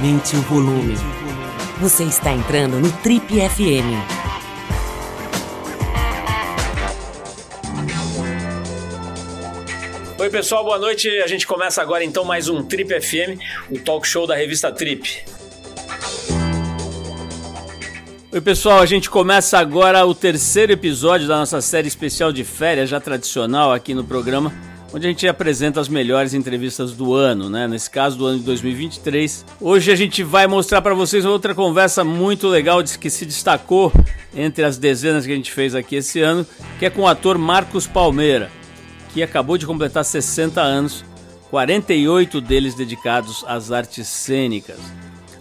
Aumente o volume. Você está entrando no Trip FM. Oi, pessoal, boa noite. A gente começa agora então mais um Trip FM, o talk show da revista Trip. Oi, pessoal, a gente começa agora o terceiro episódio da nossa série especial de férias, já tradicional aqui no programa onde a gente apresenta as melhores entrevistas do ano, né? Nesse caso, do ano de 2023. Hoje a gente vai mostrar para vocês outra conversa muito legal que se destacou entre as dezenas que a gente fez aqui esse ano, que é com o ator Marcos Palmeira, que acabou de completar 60 anos, 48 deles dedicados às artes cênicas.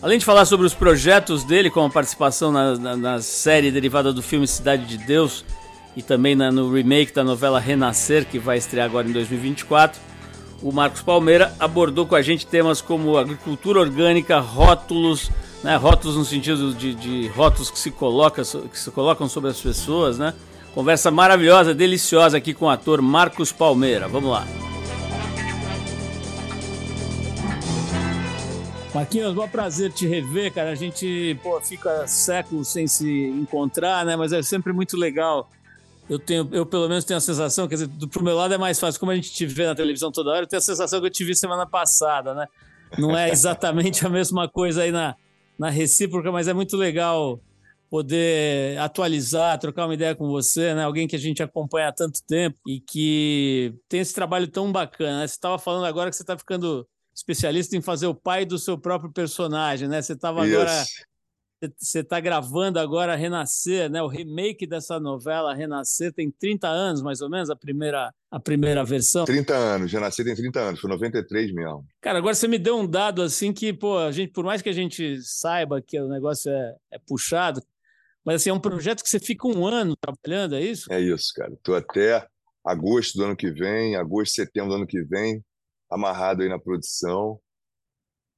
Além de falar sobre os projetos dele, como a participação na, na, na série derivada do filme Cidade de Deus, e também no remake da novela Renascer, que vai estrear agora em 2024. O Marcos Palmeira abordou com a gente temas como agricultura orgânica, rótulos, né, rótulos no sentido de, de rótulos que se, coloca, que se colocam sobre as pessoas, né? Conversa maravilhosa, deliciosa aqui com o ator Marcos Palmeira. Vamos lá. Marquinhos, um prazer te rever, cara. A gente pô, fica séculos sem se encontrar, né? Mas é sempre muito legal eu tenho, eu pelo menos tenho a sensação, quer dizer, do, pro meu lado é mais fácil, como a gente te vê na televisão toda hora, eu tenho a sensação que eu te vi semana passada, né? Não é exatamente a mesma coisa aí na, na recíproca, mas é muito legal poder atualizar, trocar uma ideia com você, né? Alguém que a gente acompanha há tanto tempo e que tem esse trabalho tão bacana. Né? Você estava falando agora que você está ficando especialista em fazer o pai do seu próprio personagem, né? Você estava agora você está gravando agora Renascer, né? O remake dessa novela Renascer tem 30 anos, mais ou menos, a primeira, a primeira versão. 30 anos, Renascer tem 30 anos, foi 93 mesmo. Cara, agora você me deu um dado assim que, pô, a gente, por mais que a gente saiba que o negócio é, é puxado, mas assim, é um projeto que você fica um ano trabalhando, é isso? É isso, cara. Estou até agosto do ano que vem, agosto, setembro do ano que vem, amarrado aí na produção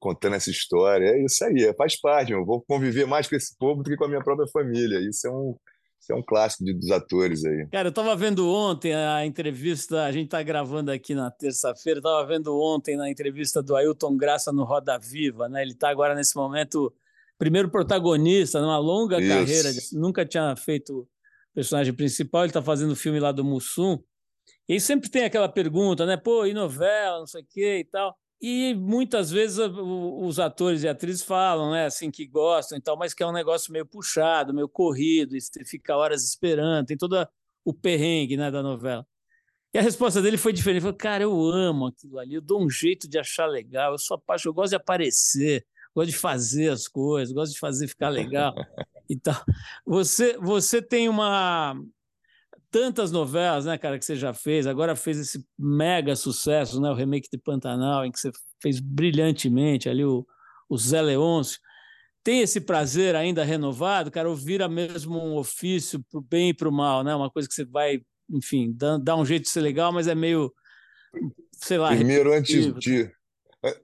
contando essa história. É isso aí, é, faz parte. Eu vou conviver mais com esse povo do que com a minha própria família. Isso é um, isso é um clássico de, dos atores aí. Cara, eu estava vendo ontem a entrevista, a gente está gravando aqui na terça-feira, estava vendo ontem na entrevista do Ailton Graça no Roda Viva, né? Ele está agora nesse momento primeiro protagonista numa longa isso. carreira, nunca tinha feito personagem principal, ele está fazendo o filme lá do Mussum. E sempre tem aquela pergunta, né? Pô, e novela, não sei o quê e tal. E muitas vezes os atores e atrizes falam, né, assim, que gostam e tal, mas que é um negócio meio puxado, meio corrido, e você fica horas esperando, tem todo o perrengue, né, da novela. E a resposta dele foi diferente. Ele falou, cara, eu amo aquilo ali, eu dou um jeito de achar legal, eu sou apaixonado, eu gosto de aparecer, gosto de fazer as coisas, gosto de fazer ficar legal e tal. Você, você tem uma, tantas novelas, né, cara, que você já fez. Agora fez esse mega sucesso, né, o remake de Pantanal, em que você fez brilhantemente ali o, o Zé Leôncio. Tem esse prazer ainda renovado, cara, ou vira mesmo um ofício pro bem e pro mal, né? Uma coisa que você vai, enfim, dá, dá um jeito de ser legal, mas é meio, sei lá. Primeiro, antes de,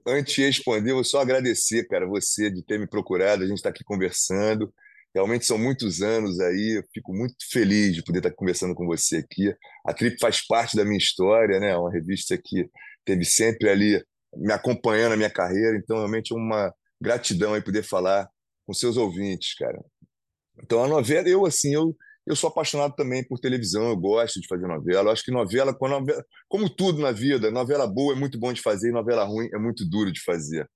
antes de responder, eu vou só agradecer, cara, você de ter me procurado. A gente está aqui conversando. Realmente são muitos anos aí, eu fico muito feliz de poder estar conversando com você aqui. A Trip faz parte da minha história, né? Uma revista que teve sempre ali me acompanhando a minha carreira, então realmente é uma gratidão aí poder falar com seus ouvintes, cara. Então a novela, eu assim, eu eu sou apaixonado também por televisão, eu gosto de fazer novela. Eu acho que novela, como tudo na vida, novela boa é muito bom de fazer novela ruim é muito duro de fazer,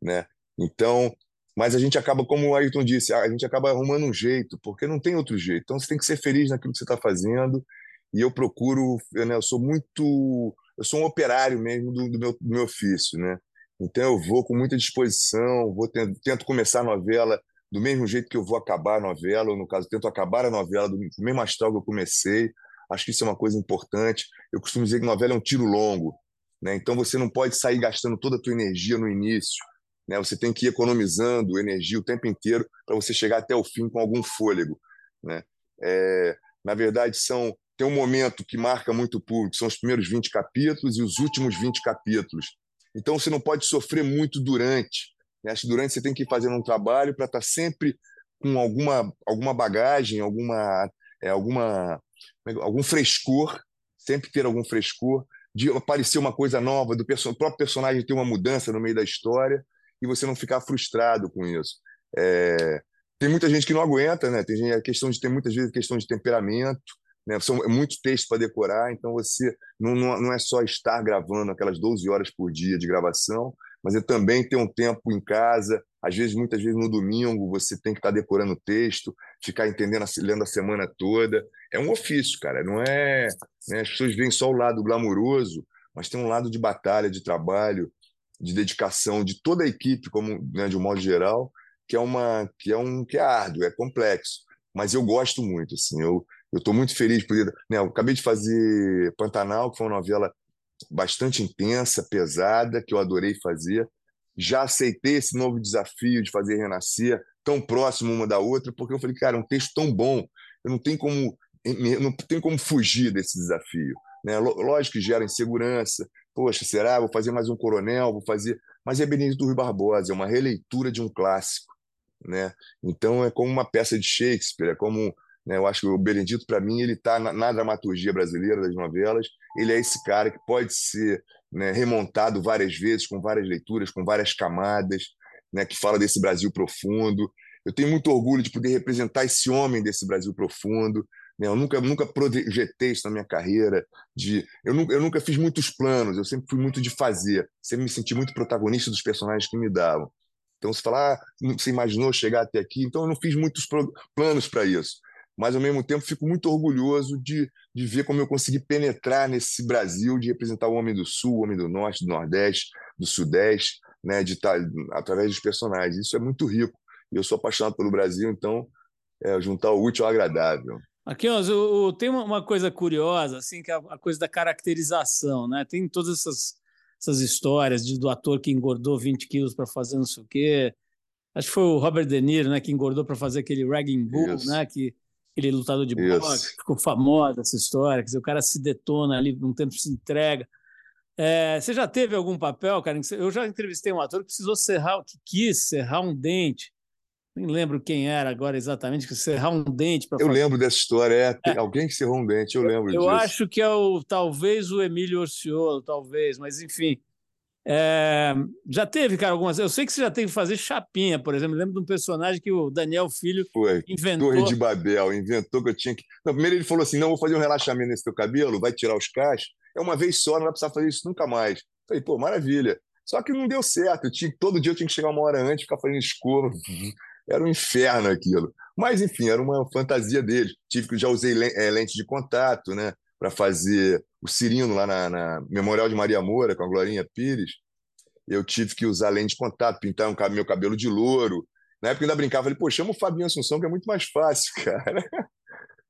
né? Então, mas a gente acaba, como o Ayrton disse, a gente acaba arrumando um jeito, porque não tem outro jeito. Então você tem que ser feliz naquilo que você está fazendo. E eu procuro, né, eu sou muito, eu sou um operário mesmo do, do, meu, do meu ofício, né? Então eu vou com muita disposição, vou tento, tento começar a novela do mesmo jeito que eu vou acabar a novela, ou no caso, tento acabar a novela do mesmo astral que eu comecei. Acho que isso é uma coisa importante. Eu costumo dizer que novela é um tiro longo, né? Então você não pode sair gastando toda a tua energia no início. Né? Você tem que ir economizando energia o tempo inteiro para você chegar até o fim com algum fôlego. Né? É, na verdade, são tem um momento que marca muito o público, são os primeiros 20 capítulos e os últimos 20 capítulos. Então você não pode sofrer muito durante. Né? Acho que durante você tem que ir fazendo um trabalho para estar tá sempre com alguma, alguma bagagem, alguma, é, alguma, é algum frescor, sempre ter algum frescor, de aparecer uma coisa nova, do, perso próprio personagem ter uma mudança no meio da história. E você não ficar frustrado com isso. É, tem muita gente que não aguenta, né? Tem gente, a questão de ter muitas vezes questão de temperamento, né? São é muito texto para decorar, então você não, não, não é só estar gravando aquelas 12 horas por dia de gravação, mas é também ter um tempo em casa, às vezes, muitas vezes no domingo, você tem que estar decorando o texto, ficar entendendo, lendo a semana toda. É um ofício, cara, não é. Né? As pessoas veem só o lado glamouroso, mas tem um lado de batalha, de trabalho, de dedicação de toda a equipe, como né, de um modo geral, que é uma que é um que é árduo, é complexo. Mas eu gosto muito, assim. Eu eu estou muito feliz por né, eu acabei de fazer Pantanal, que foi uma novela bastante intensa, pesada, que eu adorei fazer. Já aceitei esse novo desafio de fazer Renascer tão próximo uma da outra, porque eu falei, cara, é um texto tão bom, eu não tenho como não tenho como fugir desse desafio. Né? Lógico que gera insegurança. Poxa, será? Vou fazer mais um coronel, vou fazer. Mas é Benedito Rui Barbosa, é uma releitura de um clássico. Né? Então é como uma peça de Shakespeare, é como né? Eu acho que o Benedito, para mim, ele está na, na, dramaturgia brasileira das novelas. Ele é esse cara que pode ser né, remontado várias vezes, com várias leituras, com várias camadas, né, que fala desse Brasil profundo. Eu tenho muito orgulho de poder representar esse homem desse Brasil profundo. Né? Eu nunca, nunca projetei isso na minha carreira. De, eu, nunca, eu nunca fiz muitos planos, eu sempre fui muito de fazer, sempre me senti muito protagonista dos personagens que me davam. Então, você fala, ah, você imaginou chegar até aqui? Então, eu não fiz muitos planos para isso mas ao mesmo tempo fico muito orgulhoso de, de ver como eu consegui penetrar nesse Brasil, de representar o homem do Sul, o homem do Norte, do Nordeste, do Sudeste, né, de estar através dos personagens. Isso é muito rico. E eu sou apaixonado pelo Brasil, então é, juntar o útil ao agradável. Aqui, ó, tem uma coisa curiosa, assim, que é a coisa da caracterização, né? Tem todas essas, essas histórias de, do ator que engordou 20 quilos para fazer não sei o quê. Acho que foi o Robert De Niro, né, que engordou para fazer aquele Ragging Bull, Isso. né, que aquele lutador de boxe, ficou famosa essa história, quer dizer, o cara se detona ali, um tempo se entrega. É, você já teve algum papel, cara? Eu já entrevistei um ator que precisou serrar, que quis serrar um dente. Nem lembro quem era agora exatamente, que serrar um dente para. Eu fazer... lembro dessa história, é, é, alguém que serrou um dente, eu lembro eu disso. Eu acho que é o talvez o Emílio Orciolo, talvez, mas enfim. É, já teve, cara, algumas. Eu sei que você já teve que fazer chapinha, por exemplo. Eu lembro de um personagem que o Daniel Filho Foi. inventou. Torre de Babel, inventou que eu tinha que. Não, primeiro ele falou assim: não, vou fazer um relaxamento nesse teu cabelo, vai tirar os cachos. É uma vez só, não vai precisar fazer isso nunca mais. Falei, pô, maravilha. Só que não deu certo. Eu tinha, todo dia eu tinha que chegar uma hora antes, ficar fazendo escova. Era um inferno aquilo. Mas, enfim, era uma fantasia dele. Tive já usei é, lente de contato, né? Para fazer o Cirino lá na, na, Memorial de Maria Moura, com a Glorinha Pires, eu tive que usar lente de contato, pintar um, meu cabelo de louro. Na época eu ainda brincava, falei, pô, chama o Fabinho Assunção, que é muito mais fácil, cara.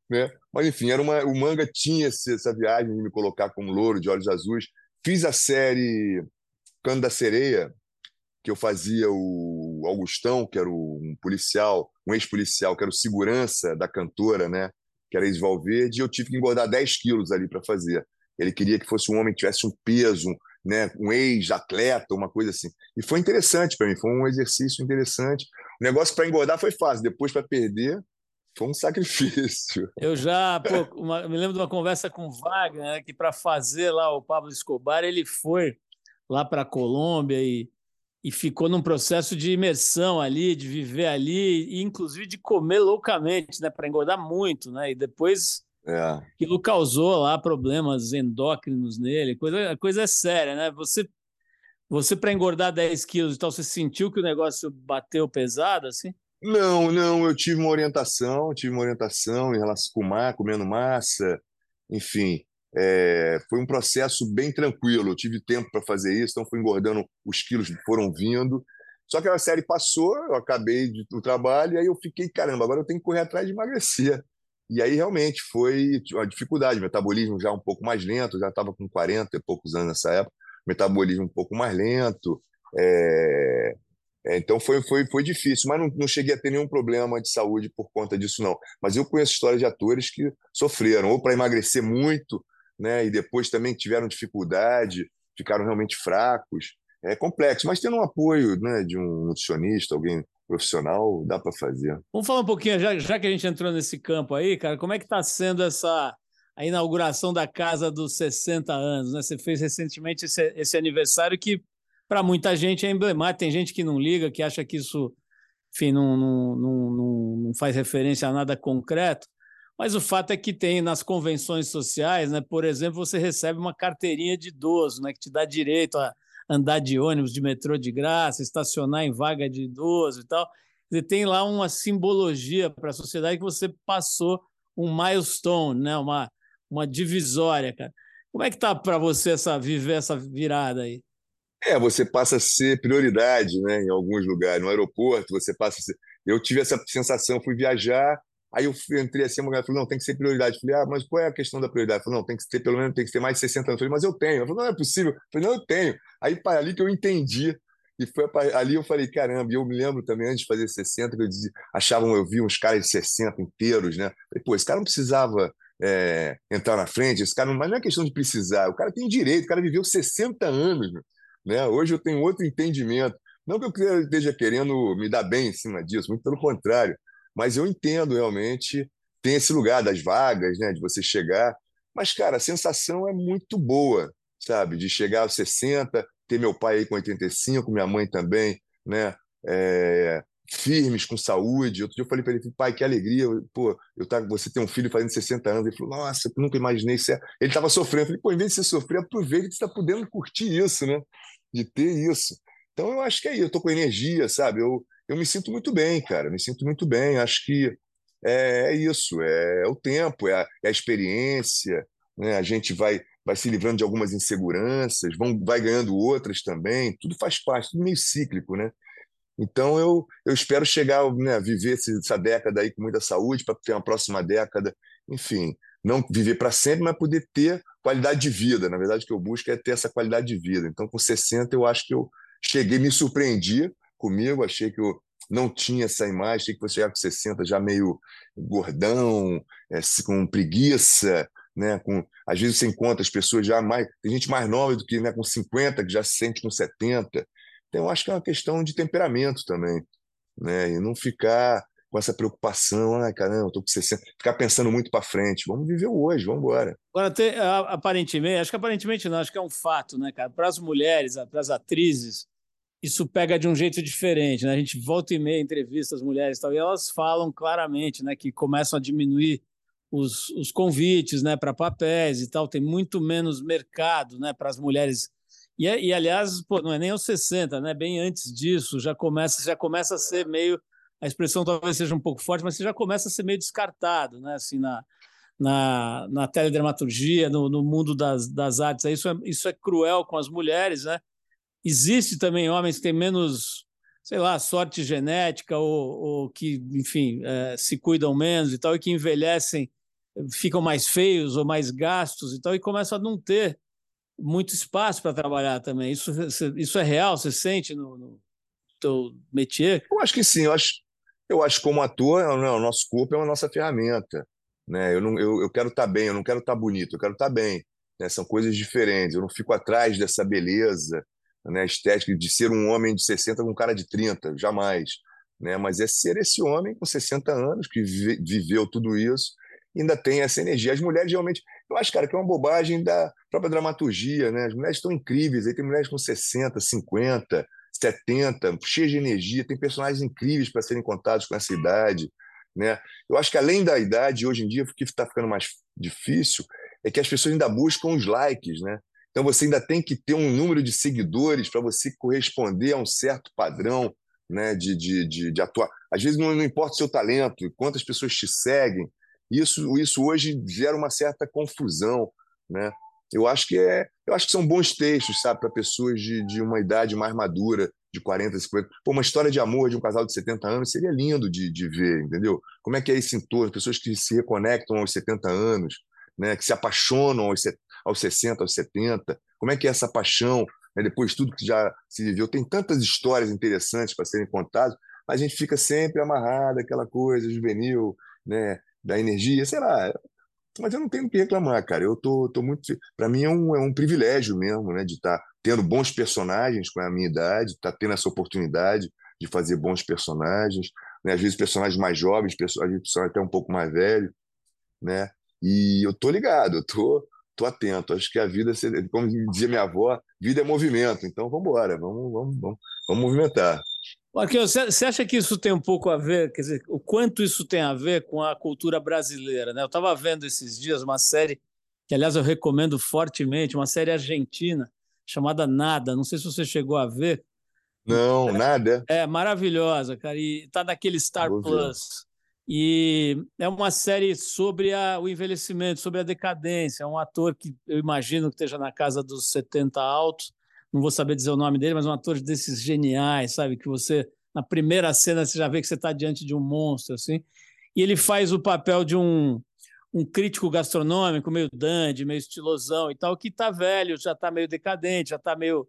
né? Mas enfim, era uma, o manga tinha essa viagem de me colocar como louro, de olhos azuis. Fiz a série Cano da Sereia, que eu fazia o Augustão, que era um policial, um ex-policial, que era o segurança da cantora, né? Que era ex-Valverde, e eu tive que engordar 10 quilos ali para fazer. Ele queria que fosse um homem que tivesse um peso, né, um ex-atleta, uma coisa assim. E foi interessante para mim, foi um exercício interessante. O negócio para engordar foi fácil, depois para perder foi um sacrifício. Eu já pô, uma, me lembro de uma conversa com o Wagner, né, que para fazer lá o Pablo Escobar, ele foi lá para a Colômbia e, e ficou num processo de imersão ali, de viver ali, e inclusive de comer loucamente, né, para engordar muito, né? E depois é. Aquilo causou lá problemas endócrinos nele, coisa, coisa é séria, né? Você, você para engordar 10 quilos e tal, você sentiu que o negócio bateu pesado assim? Não, não, eu tive uma orientação, tive uma orientação em relação com mar, comendo massa, enfim, é, foi um processo bem tranquilo. Eu tive tempo para fazer isso, então fui engordando, os quilos foram vindo. Só que a série passou, eu acabei de, trabalho, e aí eu fiquei, caramba, agora eu tenho que correr atrás de emagrecer. E aí realmente foi uma dificuldade, metabolismo já um pouco mais lento, já estava com 40 e poucos anos nessa época, metabolismo um pouco mais lento. É... É, então foi, foi, foi difícil, mas não, não cheguei a ter nenhum problema de saúde por conta disso, não. Mas eu conheço histórias de atores que sofreram, ou para emagrecer muito, né, e depois também tiveram dificuldade, ficaram realmente fracos. É complexo, mas tendo um apoio né, de um nutricionista, alguém profissional, dá para fazer. Vamos falar um pouquinho, já, já que a gente entrou nesse campo aí, cara, como é que está sendo essa a inauguração da casa dos 60 anos, né? Você fez recentemente esse, esse aniversário que para muita gente é emblemático. Tem gente que não liga, que acha que isso, enfim, não, não, não, não faz referência a nada concreto. Mas o fato é que tem nas convenções sociais, né? Por exemplo, você recebe uma carteirinha de idoso, né? Que te dá direito a andar de ônibus, de metrô de graça, estacionar em vaga de idoso e tal. Você tem lá uma simbologia para a sociedade que você passou um milestone, né? Uma, uma divisória, cara. Como é que tá para você essa viver essa virada aí? É, você passa a ser prioridade, né? Em alguns lugares, no aeroporto, você passa a ser... Eu tive essa sensação, fui viajar, aí eu entrei assim, a mulher falou, não, tem que ser prioridade. Eu falei, ah, mas qual é a questão da prioridade? Eu falei, não, tem que ter, pelo menos, tem que ter mais de 60 anos. Eu falei, mas eu tenho. Eu falei, não, é possível. Eu falei, não, eu tenho. Aí, para ali que eu entendi. E foi ali eu falei, caramba, e eu me lembro também, antes de fazer 60, que eu dizia, achavam, eu vi uns caras de 60 inteiros, né? Falei, pô, esse cara não precisava é, entrar na frente, esse cara não, mas não é questão de precisar, o cara tem direito, o cara viveu 60 anos, né? Hoje eu tenho outro entendimento. Não que eu esteja querendo me dar bem em cima disso, muito pelo contrário, mas eu entendo realmente, tem esse lugar das vagas, né, de você chegar. Mas, cara, a sensação é muito boa, sabe? De chegar aos 60, ter meu pai aí com 85, minha mãe também, né? É, firmes, com saúde. Outro dia eu falei para ele, pai, que alegria, pô, eu tá, você tem um filho fazendo 60 anos. Ele falou, nossa, eu nunca imaginei isso. Ele estava sofrendo. Eu falei, pô, em vez de você sofrer, aproveita que você está podendo curtir isso, né? De ter isso. Então eu acho que é isso, eu estou com energia, sabe? Eu, eu me sinto muito bem, cara, me sinto muito bem. Acho que é, é isso, é, é, o tempo, é a, é a experiência, né? a gente vai, vai se livrando de algumas inseguranças, vão, vai ganhando outras também, tudo faz parte, tudo meio cíclico, né? Então eu, eu espero chegar, né, viver essa década aí com muita saúde para ter uma próxima década, enfim, não viver para sempre, mas poder ter qualidade de vida. Na verdade, o que eu busco é ter essa qualidade de vida. Então, com 60, eu acho que eu cheguei, me surpreendi comigo, achei que eu não tinha essa imagem, achei que você chegar com 60 já meio gordão, é, com preguiça, né? Com, às vezes você encontra as pessoas já mais. Tem gente mais nova do que né, com 50, que já se sente com 70. Então, eu acho que é uma questão de temperamento também, né? E não ficar com essa preocupação, ai caramba, tô com 60, ficar pensando muito para frente. Vamos viver hoje, vamos embora. Agora, tem, aparentemente, acho que aparentemente não, acho que é um fato, né, cara? Para as mulheres, para as atrizes, isso pega de um jeito diferente, né? A gente volta e meia entrevista as mulheres e tal, e elas falam claramente, né, que começam a diminuir os, os convites, né, para papéis e tal, tem muito menos mercado, né, para as mulheres e, e aliás, pô, não é nem aos 60, né? Bem antes disso, já começa, já começa a ser meio. A expressão talvez seja um pouco forte, mas você já começa a ser meio descartado, né? Assim, na, na, na teledramaturgia, no, no mundo das, das artes. Isso é, isso é cruel com as mulheres, né? Existe também homens que têm menos, sei lá, sorte genética ou, ou que, enfim, é, se cuidam menos e tal, e que envelhecem, ficam mais feios ou mais gastos e tal, e começam a não ter muito espaço para trabalhar também. Isso, isso é real? Você sente no, no teu métier? Eu acho que sim. Eu acho, eu acho como ator, né, o nosso corpo é a nossa ferramenta. Né? Eu, não, eu, eu quero estar tá bem, eu não quero estar tá bonito, eu quero estar tá bem. Né? São coisas diferentes. Eu não fico atrás dessa beleza né, estética de ser um homem de 60 com um cara de 30, jamais. Né? Mas é ser esse homem com 60 anos que viveu tudo isso, ainda tem essa energia. As mulheres realmente eu acho, cara, que é uma bobagem da própria dramaturgia, né? As mulheres estão incríveis, aí tem mulheres com 60, 50, 70, cheias de energia, tem personagens incríveis para serem contados com essa idade, né? Eu acho que além da idade, hoje em dia, o que está ficando mais difícil é que as pessoas ainda buscam os likes, né? Então você ainda tem que ter um número de seguidores para você corresponder a um certo padrão né, de, de, de, de atuar. Às vezes não, não importa o seu talento, quantas pessoas te seguem, isso, isso hoje gera uma certa confusão, né? Eu acho que é, eu acho que são bons textos, sabe, para pessoas de, de uma idade mais madura, de 40, 50. Pô, uma história de amor de um casal de 70 anos seria lindo de, de ver, entendeu? Como é que é esse entorno, pessoas que se reconectam aos 70 anos, né, que se apaixonam aos, aos 60, aos 70. Como é que é essa paixão, né, depois de tudo que já se viveu? Tem tantas histórias interessantes para serem contadas, a gente fica sempre amarrado àquela coisa juvenil, né, da energia, sei lá. Mas eu não tenho o que reclamar, cara. Eu tô, tô muito. Para mim é um, é um privilégio mesmo, né? De estar tá tendo bons personagens com a minha idade, estar tá tendo essa oportunidade de fazer bons personagens. Né? Às vezes personagens mais jovens, às vezes personagens até um pouco mais velhos, né? E eu tô ligado, eu tô, tô atento. Acho que a vida, como dizia minha avó, vida é movimento, então vamos embora, vamos, vamos, vamos, vamos movimentar. Marquinhos, você acha que isso tem um pouco a ver, quer dizer, o quanto isso tem a ver com a cultura brasileira? Né? Eu estava vendo esses dias uma série, que aliás eu recomendo fortemente, uma série argentina chamada Nada. Não sei se você chegou a ver. Não, é, nada. É maravilhosa, cara. E está naquele Star Plus. E é uma série sobre a, o envelhecimento, sobre a decadência. É um ator que eu imagino que esteja na casa dos 70 altos não vou saber dizer o nome dele, mas um ator desses geniais, sabe? Que você, na primeira cena, você já vê que você está diante de um monstro, assim. E ele faz o papel de um, um crítico gastronômico, meio dandy, meio estilosão e tal, que está velho, já está meio decadente, já está meio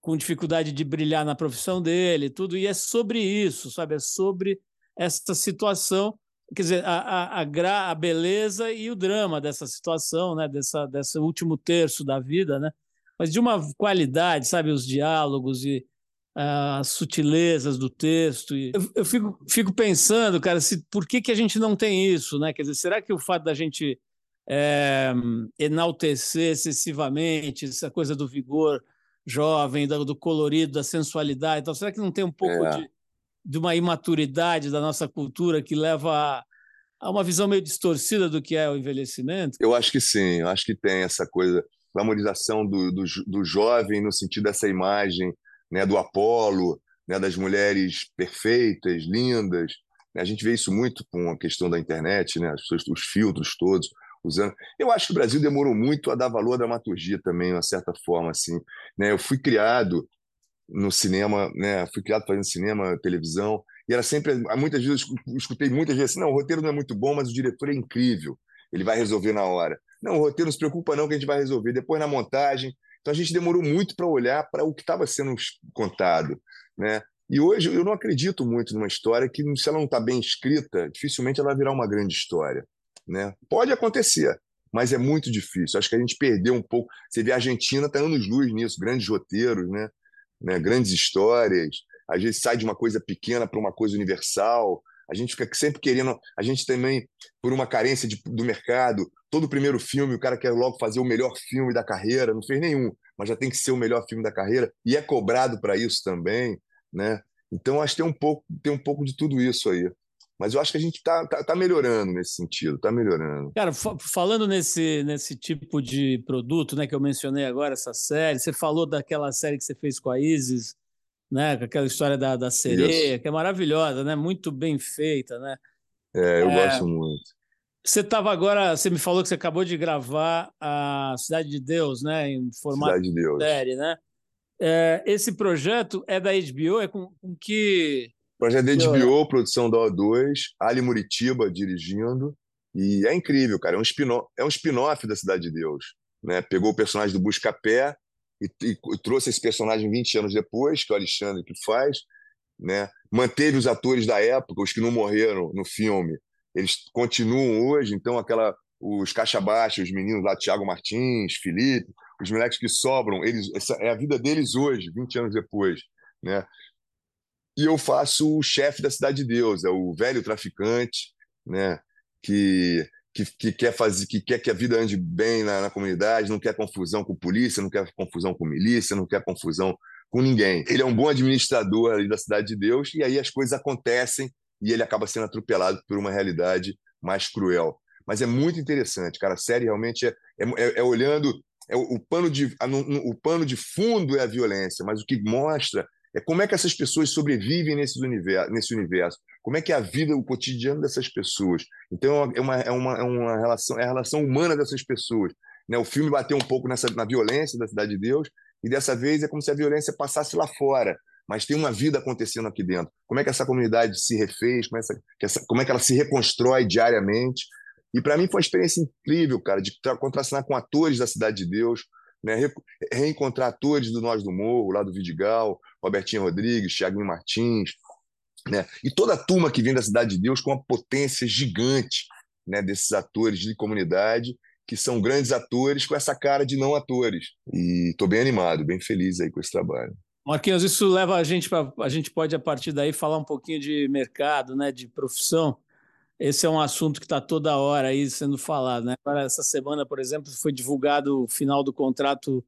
com dificuldade de brilhar na profissão dele, tudo. E é sobre isso, sabe? É sobre essa situação, quer dizer, a, a, a, gra, a beleza e o drama dessa situação, né? Dessa, desse último terço da vida, né? mas de uma qualidade, sabe, os diálogos e ah, as sutilezas do texto. E eu, eu fico, fico pensando, cara, se, por que, que a gente não tem isso, né? Quer dizer, será que o fato da gente é, enaltecer excessivamente essa coisa do vigor jovem, do, do colorido, da sensualidade, então, será que não tem um pouco é. de, de uma imaturidade da nossa cultura que leva a, uma visão meio distorcida do que é o envelhecimento? Eu acho que sim, eu acho que tem essa coisa glamorização do, do, do jovem no sentido dessa imagem né, do Apolo, né, das mulheres perfeitas, lindas. A gente vê isso muito com a questão da internet, né, as pessoas, os filtros todos usando. Eu acho que o Brasil demorou muito a dar valor à dramaturgia também, de uma certa forma. Assim, né? Eu fui criado no cinema, né? fui criado fazendo cinema, televisão, e era sempre, muitas vezes, eu escutei muitas vezes assim, não, o roteiro não é muito bom, mas o diretor é incrível, ele vai resolver na hora. Não, o roteiro não se preocupa não que a gente vai resolver. Depois na montagem. Então a gente demorou muito para olhar para o que estava sendo contado, né? E hoje eu não acredito muito numa história que, se ela não está bem escrita, dificilmente ela virar uma grande história. Né? Pode acontecer, mas é muito difícil. Acho que a gente perdeu um pouco. Você vê a Argentina está anos-luz nisso, grandes roteiros, né? Né? grandes histórias. Às vezes sai de uma coisa pequena para uma coisa universal. A gente fica sempre querendo. A gente também, por uma carência de, do mercado, todo primeiro filme, o cara quer logo fazer o melhor filme da carreira, não fez nenhum, mas já tem que ser o melhor filme da carreira, e é cobrado para isso também, né? Então, acho que tem um pouco, tem um pouco de tudo isso aí. Mas eu acho que a gente está tá, tá melhorando nesse sentido, está melhorando. Cara, falando nesse, nesse tipo de produto né, que eu mencionei agora, essa série, você falou daquela série que você fez com a Isis, né, com aquela história da, da sereia, isso. que é maravilhosa, né, muito bem feita. Né? É, eu é, gosto muito. Você estava agora, você me falou que você acabou de gravar a Cidade de Deus, né? Em formato Cidade de Deus. série, né? É, esse projeto é da HBO? É com, com que. Projeto da HBO, produção da O2, Ali Muritiba dirigindo. E é incrível, cara. É um spin-off é um spin da Cidade de Deus. Né? Pegou o personagem do Buscapé e, e, e trouxe esse personagem 20 anos depois, que é o Alexandre que faz. Né? Manteve os atores da época, os que não morreram no filme, eles continuam hoje, então aquela os caixa baixa, os meninos lá, Thiago Martins, Felipe, os moleques que sobram, eles essa é a vida deles hoje, 20 anos depois, né? E eu faço o chefe da Cidade de Deus, é o velho traficante, né, que que, que, quer fazer, que quer que a vida ande bem na, na, comunidade, não quer confusão com polícia, não quer confusão com milícia, não quer confusão com ninguém. Ele é um bom administrador ali da cidade de Deus e aí as coisas acontecem e ele acaba sendo atropelado por uma realidade mais cruel. Mas é muito interessante, cara. A série realmente é, é, é olhando. É o, o, pano de, a, no, o pano de fundo é a violência, mas o que mostra é como é que essas pessoas sobrevivem nesse universo, nesse universo. Como é que é a vida, o cotidiano dessas pessoas. Então é uma, é uma, é uma relação, é a relação humana dessas pessoas. Né? O filme bateu um pouco nessa, na violência da Cidade de Deus, e dessa vez é como se a violência passasse lá fora mas tem uma vida acontecendo aqui dentro. Como é que essa comunidade se refez, como, é essa, como é que ela se reconstrói diariamente. E para mim foi uma experiência incrível, cara, de contracenar com atores da Cidade de Deus, né? Re reencontrar atores do Nós do Morro, lá do Vidigal, Robertinho Rodrigues, Thiago Martins, né? e toda a turma que vem da Cidade de Deus com uma potência gigante né? desses atores de comunidade que são grandes atores com essa cara de não atores. E estou bem animado, bem feliz aí com esse trabalho. Marquinhos, isso leva a gente para. A gente pode, a partir daí, falar um pouquinho de mercado, né, de profissão. Esse é um assunto que está toda hora aí sendo falado. Né? Agora, essa semana, por exemplo, foi divulgado o final do contrato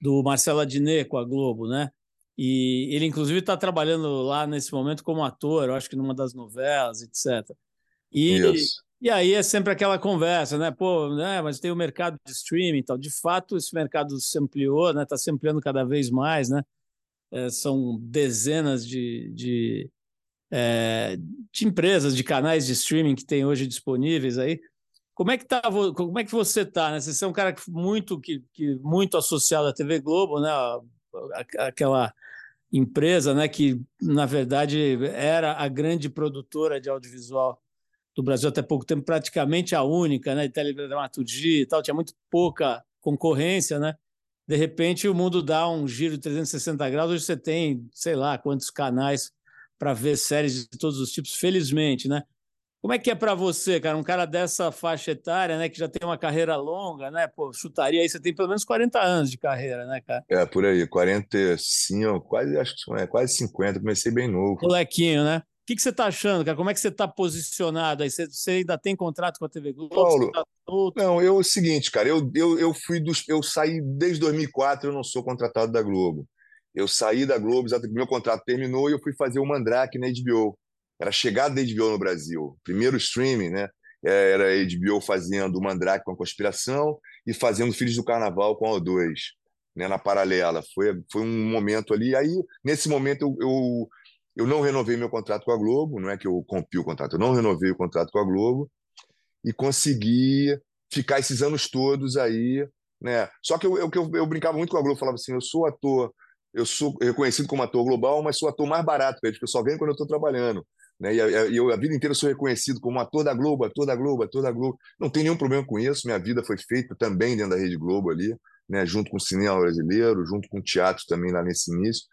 do Marcelo Adnet com a Globo, né? E ele, inclusive, está trabalhando lá nesse momento como ator, eu acho que numa das novelas, etc. E, e aí é sempre aquela conversa, né? Pô, né? Mas tem o mercado de streaming e tal. De fato, esse mercado se ampliou, né? Está se ampliando cada vez mais, né? É, são dezenas de, de, é, de empresas, de canais de streaming que tem hoje disponíveis aí. Como é que tá, como é que você está? Né? Você é um cara muito que, que muito associado à TV Globo, né? Aquela empresa, né, que na verdade era a grande produtora de audiovisual do Brasil até pouco tempo, praticamente a única, né, de teledramaturgia e tal, tinha muito pouca concorrência, né? De repente o mundo dá um giro de 360 graus, hoje você tem, sei lá, quantos canais para ver séries de todos os tipos, felizmente, né? Como é que é para você, cara? Um cara dessa faixa etária, né, que já tem uma carreira longa, né? Pô, chutaria aí, você tem pelo menos 40 anos de carreira, né, cara? É, por aí, 45, quase, acho que é, quase 50, comecei bem novo. Molequinho, né? O que, que você está achando, cara? Como é que você está posicionado aí? Você, você, ainda tem contrato com a TV Globo? Paulo, tá não, eu é o seguinte, cara, eu, eu, eu fui dos. Eu saí desde 2004, eu não sou contratado da Globo. Eu saí da Globo, meu contrato terminou e eu fui fazer o Mandrake na HBO era a chegada da HBO no Brasil. Primeiro streaming, né? Era a HBO fazendo o Mandrake com a Conspiração e fazendo Filhos do Carnaval com a O2, né? na paralela. Foi, foi um momento ali. Aí, nesse momento, eu, eu, eu não renovei meu contrato com a Globo, não é que eu rompi o contrato, eu não renovei o contrato com a Globo e consegui ficar esses anos todos aí, né? Só que eu, eu, eu brincava muito com a Globo, falava assim, eu sou ator, eu sou reconhecido como ator global, mas sou ator mais barato, porque eu só ganho quando eu estou trabalhando. Né? E eu a vida inteira sou reconhecido como ator da Globo, ator da Globo, ator da Globo. Não tem nenhum problema com isso. Minha vida foi feita também dentro da Rede Globo ali, né? junto com o cinema brasileiro, junto com o teatro também lá nesse início.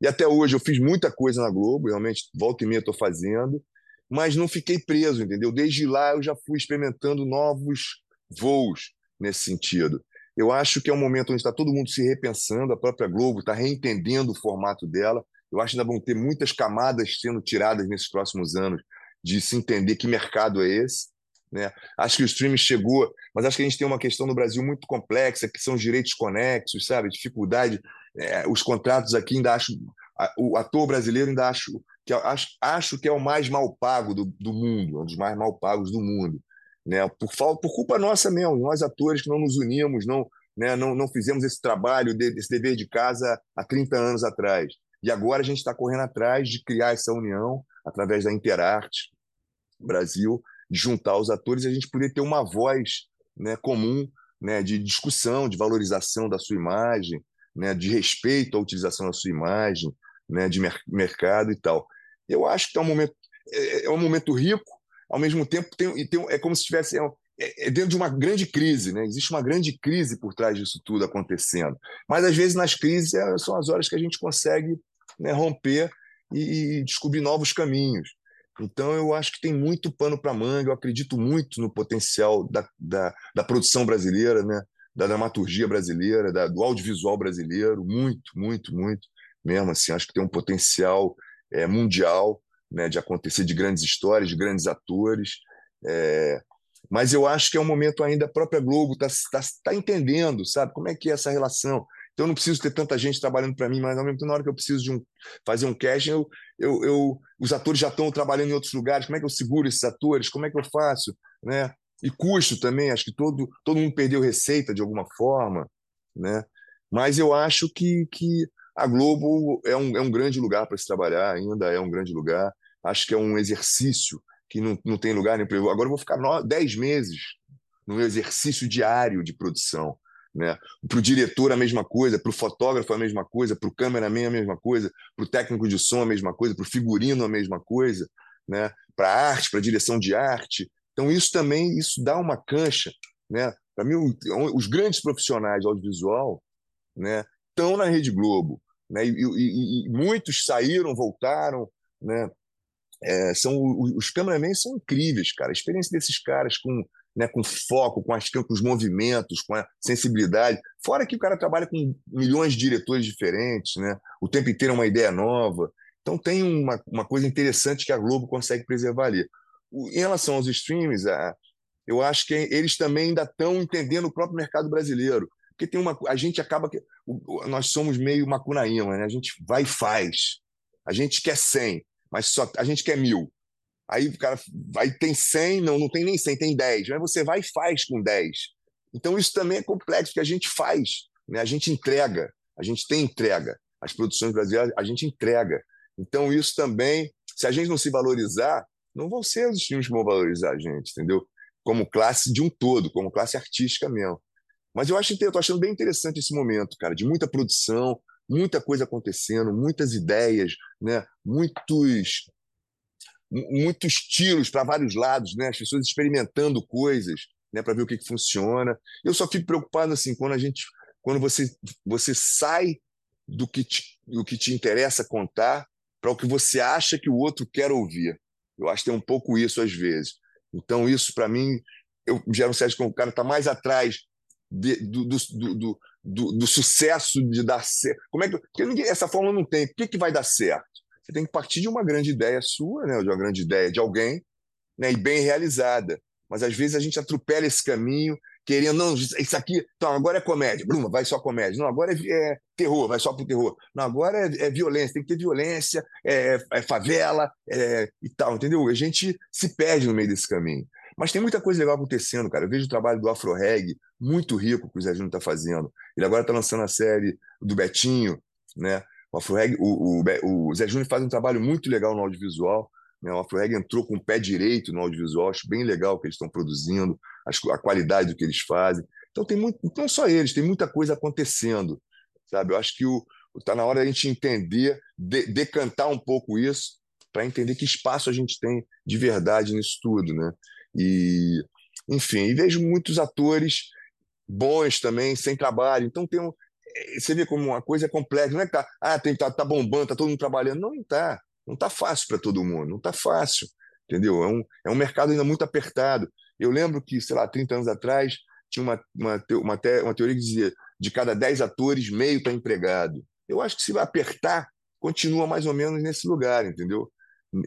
E até hoje eu fiz muita coisa na Globo, realmente volta e meia estou fazendo, mas não fiquei preso, entendeu? Desde lá eu já fui experimentando novos voos nesse sentido. Eu acho que é um momento onde está todo mundo se repensando, a própria Globo está reentendendo o formato dela. Eu acho que ainda vão ter muitas camadas sendo tiradas nesses próximos anos de se entender que mercado é esse. Né? Acho que o streaming chegou, mas acho que a gente tem uma questão no Brasil muito complexa, que são os direitos conexos, sabe? Dificuldade. É, os contratos aqui ainda acho. O ator brasileiro ainda acho que, acho, acho que é o mais mal pago do, do mundo, um dos mais mal pagos do mundo. Né? Por, por culpa nossa mesmo, nós atores que não nos unimos, não, né, não, não fizemos esse trabalho, esse dever de casa há 30 anos atrás. E agora a gente está correndo atrás de criar essa união através da Interarte Brasil, de juntar os atores e a gente poder ter uma voz né, comum né, de discussão, de valorização da sua imagem, né, de respeito à utilização da sua imagem, né, de mer mercado e tal. Eu acho que é um momento, é, é um momento rico, ao mesmo tempo tem, tem, é como se estivesse é, é, é, dentro de uma grande crise, né? Existe uma grande crise por trás disso tudo acontecendo. Mas às vezes nas crises é, são as horas que a gente consegue né, romper e, e descobrir novos caminhos. Então, eu acho que tem muito pano para manga, eu acredito muito no potencial da, da, da, produção brasileira, né? da dramaturgia brasileira, da, do audiovisual brasileiro, muito, muito, muito mesmo. Assim, acho que tem um potencial é, mundial né? de acontecer de grandes histórias, de grandes atores. É, mas eu acho que é um momento ainda a própria Globo está tá, tá entendendo, sabe, como é que é essa relação. Então eu não preciso ter tanta gente trabalhando para mim, mas ao mesmo tempo, na hora que eu preciso de um, fazer um casting, eu, eu, eu, os atores já estão trabalhando em outros lugares, como é que eu seguro esses atores, como é que eu faço? Né? E custo também, acho que todo, todo mundo perdeu receita de alguma forma. Né? Mas eu acho que, que a Globo é um, é um grande lugar para se trabalhar, ainda é um grande lugar. Acho que é um exercício que não, não tem lugar nem para Agora eu vou ficar dez meses no exercício diário de produção. Né? Para o diretor, a mesma coisa, para o fotógrafo, a mesma coisa, para o cameraman, a mesma coisa, para o técnico de som, a mesma coisa, para o figurino, a mesma coisa, né? para a arte, para a direção de arte. Então, isso também isso dá uma cancha. Né? Para mim, os grandes profissionais de audiovisual né, estão na Rede Globo. Né? E, e, e muitos saíram, voltaram. Né? É, são, os cameramans são incríveis, cara. A experiência desses caras com né, com foco, com, as, com os movimentos, com a sensibilidade. Fora que o cara trabalha com milhões de diretores diferentes, né? o tempo inteiro é uma ideia nova. Então tem uma, uma coisa interessante que a Globo consegue preservar ali. O, em relação aos streams, a, eu acho que eles também ainda estão entendendo o próprio mercado brasileiro. Porque tem uma. A gente acaba. que Nós somos meio macunaíma, né? A gente vai e faz. A gente quer 100, mas só a gente quer mil. Aí o cara vai, tem 100, não, não tem nem 100, tem 10. Mas você vai e faz com 10. Então isso também é complexo, porque a gente faz, né? a gente entrega, a gente tem entrega. As produções brasileiras, a gente entrega. Então isso também, se a gente não se valorizar, não vão ser os filmes que vão valorizar a gente, entendeu? Como classe de um todo, como classe artística mesmo. Mas eu acho eu tô achando bem interessante esse momento, cara, de muita produção, muita coisa acontecendo, muitas ideias, né? Muitos muitos tiros para vários lados, né? As pessoas experimentando coisas, né, para ver o que, que funciona. Eu só fico preocupado assim quando a gente quando você você sai do que te, do que te interessa contar para o que você acha que o outro quer ouvir. Eu acho que tem um pouco isso às vezes. Então, isso, para mim, eu gera um certo que o cara está mais atrás de, do, do, do, do, sucesso de dar certo. Como é que, porque ninguém, essa forma não tem. Por que, que vai dar certo? Você tem que partir de uma grande ideia sua, né, de uma grande ideia de alguém, né, e bem realizada. Mas às vezes a gente atropela esse caminho querendo, não, isso aqui, então agora é comédia, Bruma, vai só comédia, não, agora é, é terror, vai só pro terror, não, agora é, é violência, tem que ter violência, é, é favela é, e tal, entendeu? A gente se perde no meio desse caminho. Mas tem muita coisa legal acontecendo, cara. Eu vejo o trabalho do Afro Reg, muito rico que o Zé Júnior está fazendo. Ele agora está lançando a série do Betinho, né? O Afro Reg, o, o, o Zé Júnior faz um trabalho muito legal no audiovisual. Né? O AfroReg entrou com o pé direito no audiovisual, acho bem legal o que eles estão produzindo, a qualidade do que eles fazem. Então, tem muito, não só eles, tem muita coisa acontecendo. sabe? Eu acho que está na hora da gente entender, de, decantar um pouco isso, para entender que espaço a gente tem de verdade nisso tudo. Né? E, enfim, e vejo muitos atores bons também, sem trabalho. Então, tem um, eh, você vê como uma coisa é complexa. Não é que tá, ah, tem, tá, tá bombando, tá todo mundo trabalhando. Não está. Não está fácil para todo mundo, não está fácil, entendeu? É um, é um mercado ainda muito apertado. Eu lembro que, sei lá, 30 anos atrás, tinha uma, uma, uma, te, uma teoria que dizia de cada 10 atores, meio está empregado. Eu acho que se vai apertar, continua mais ou menos nesse lugar, entendeu?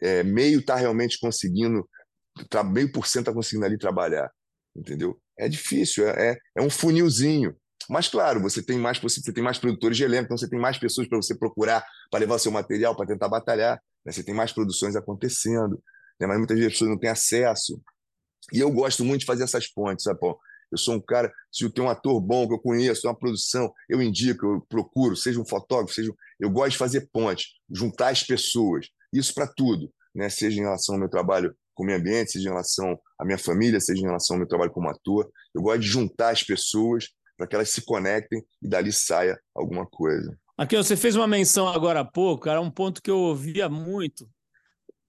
É, meio está realmente conseguindo, meio por cento está conseguindo ali trabalhar, entendeu? É difícil, é, é, é um funilzinho. Mas, claro, você tem mais você tem mais produtores de elenco, então você tem mais pessoas para você procurar para levar seu material, para tentar batalhar. Né? Você tem mais produções acontecendo, né? mas muitas vezes as pessoas não têm acesso. E eu gosto muito de fazer essas pontes, sabe, Paulo? Eu sou um cara, se eu tenho um ator bom que eu conheço, uma produção, eu indico, eu procuro, seja um fotógrafo, seja. Eu gosto de fazer pontes, juntar as pessoas. Isso para tudo, né? seja em relação ao meu trabalho com o meio ambiente, seja em relação à minha família, seja em relação ao meu trabalho como ator. Eu gosto de juntar as pessoas para que elas se conectem e dali saia alguma coisa. Aqui, você fez uma menção agora há pouco, era um ponto que eu ouvia muito.